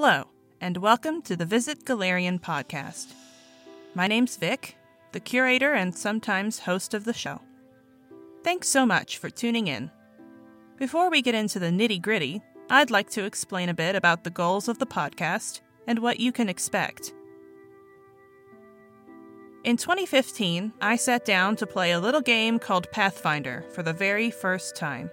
Hello, and welcome to the Visit Golarion podcast. My name's Vic, the curator and sometimes host of the show. Thanks so much for tuning in. Before we get into the nitty gritty, I'd like to explain a bit about the goals of the podcast and what you can expect. In 2015, I sat down to play a little game called Pathfinder for the very first time.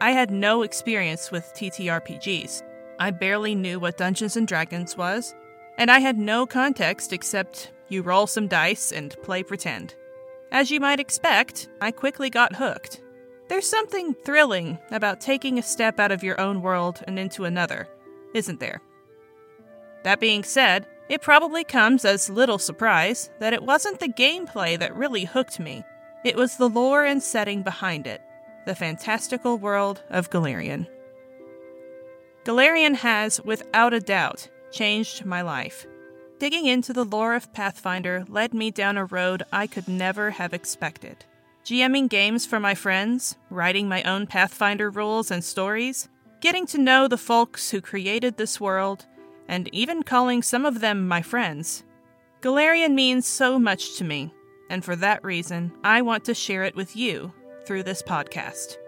I had no experience with TTRPGs. I barely knew what Dungeons and Dragons was, and I had no context except you roll some dice and play pretend. As you might expect, I quickly got hooked. There's something thrilling about taking a step out of your own world and into another, isn't there? That being said, it probably comes as little surprise that it wasn't the gameplay that really hooked me. It was the lore and setting behind it, the fantastical world of Golarion. Golarion has, without a doubt, changed my life. Digging into the lore of Pathfinder led me down a road I could never have expected. GMing games for my friends, writing my own Pathfinder rules and stories, getting to know the folks who created this world, and even calling some of them my friends. Golarion means so much to me, and for that reason, I want to share it with you through this podcast.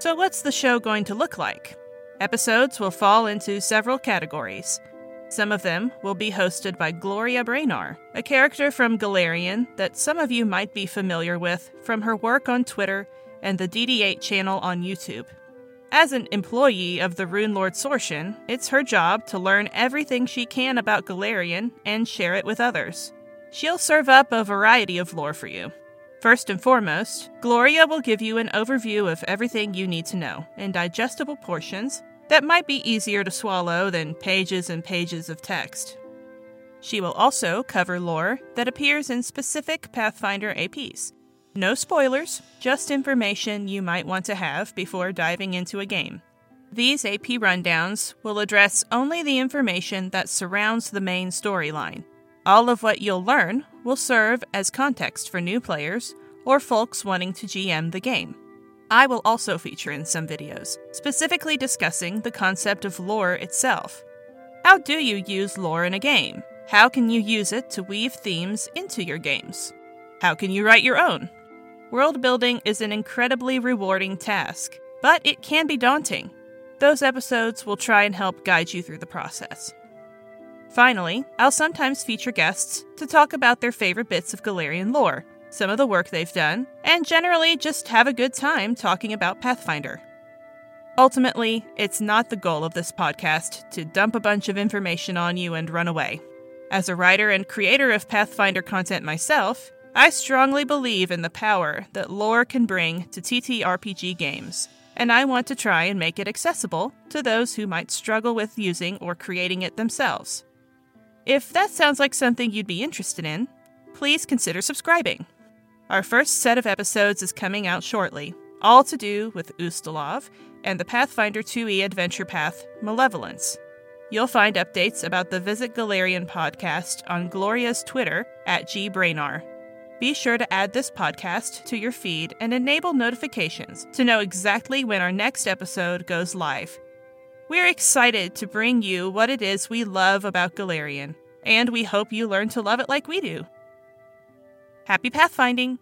So, what's the show going to look like? Episodes will fall into several categories. Some of them will be hosted by Gloria Braynar, a character from Golarion that some of you might be familiar with from her work on Twitter and the DD8 channel on YouTube. As an employee of the Runelord Sorshen, it's her job to learn everything she can about Golarion and share it with others. She'll serve up a variety of lore for you. First and foremost, Gloria will give you an overview of everything you need to know in digestible portions that might be easier to swallow than pages and pages of text. She will also cover lore that appears in specific Pathfinder APs. No spoilers, just information you might want to have before diving into a game. These AP rundowns will address only the information that surrounds the main storyline. All of what you'll learn will serve as context for new players or folks wanting to GM the game. I will also feature in some videos, specifically discussing the concept of lore itself. How do you use lore in a game? How can you use it to weave themes into your games? How can you write your own? World building is an incredibly rewarding task, but it can be daunting. Those episodes will try and help guide you through the process. Finally, I'll sometimes feature guests to talk about their favorite bits of Golarion lore, some of the work they've done, and generally just have a good time talking about Pathfinder. Ultimately, it's not the goal of this podcast to dump a bunch of information on you and run away. As a writer and creator of Pathfinder content myself, I strongly believe in the power that lore can bring to TTRPG games, and I want to try and make it accessible to those who might struggle with using or creating it themselves. If that sounds like something you'd be interested in, please consider subscribing. Our first set of episodes is coming out shortly, all to do with Ustalav and the Pathfinder 2e adventure path, Malevolence. You'll find updates about the Visit Golarion podcast on Gloria's Twitter at gbrainar. Be sure to add this podcast to your feed and enable notifications to know exactly when our next episode goes live. We're excited to bring you what it is we love about Golarion, and we hope you learn to love it like we do. Happy pathfinding!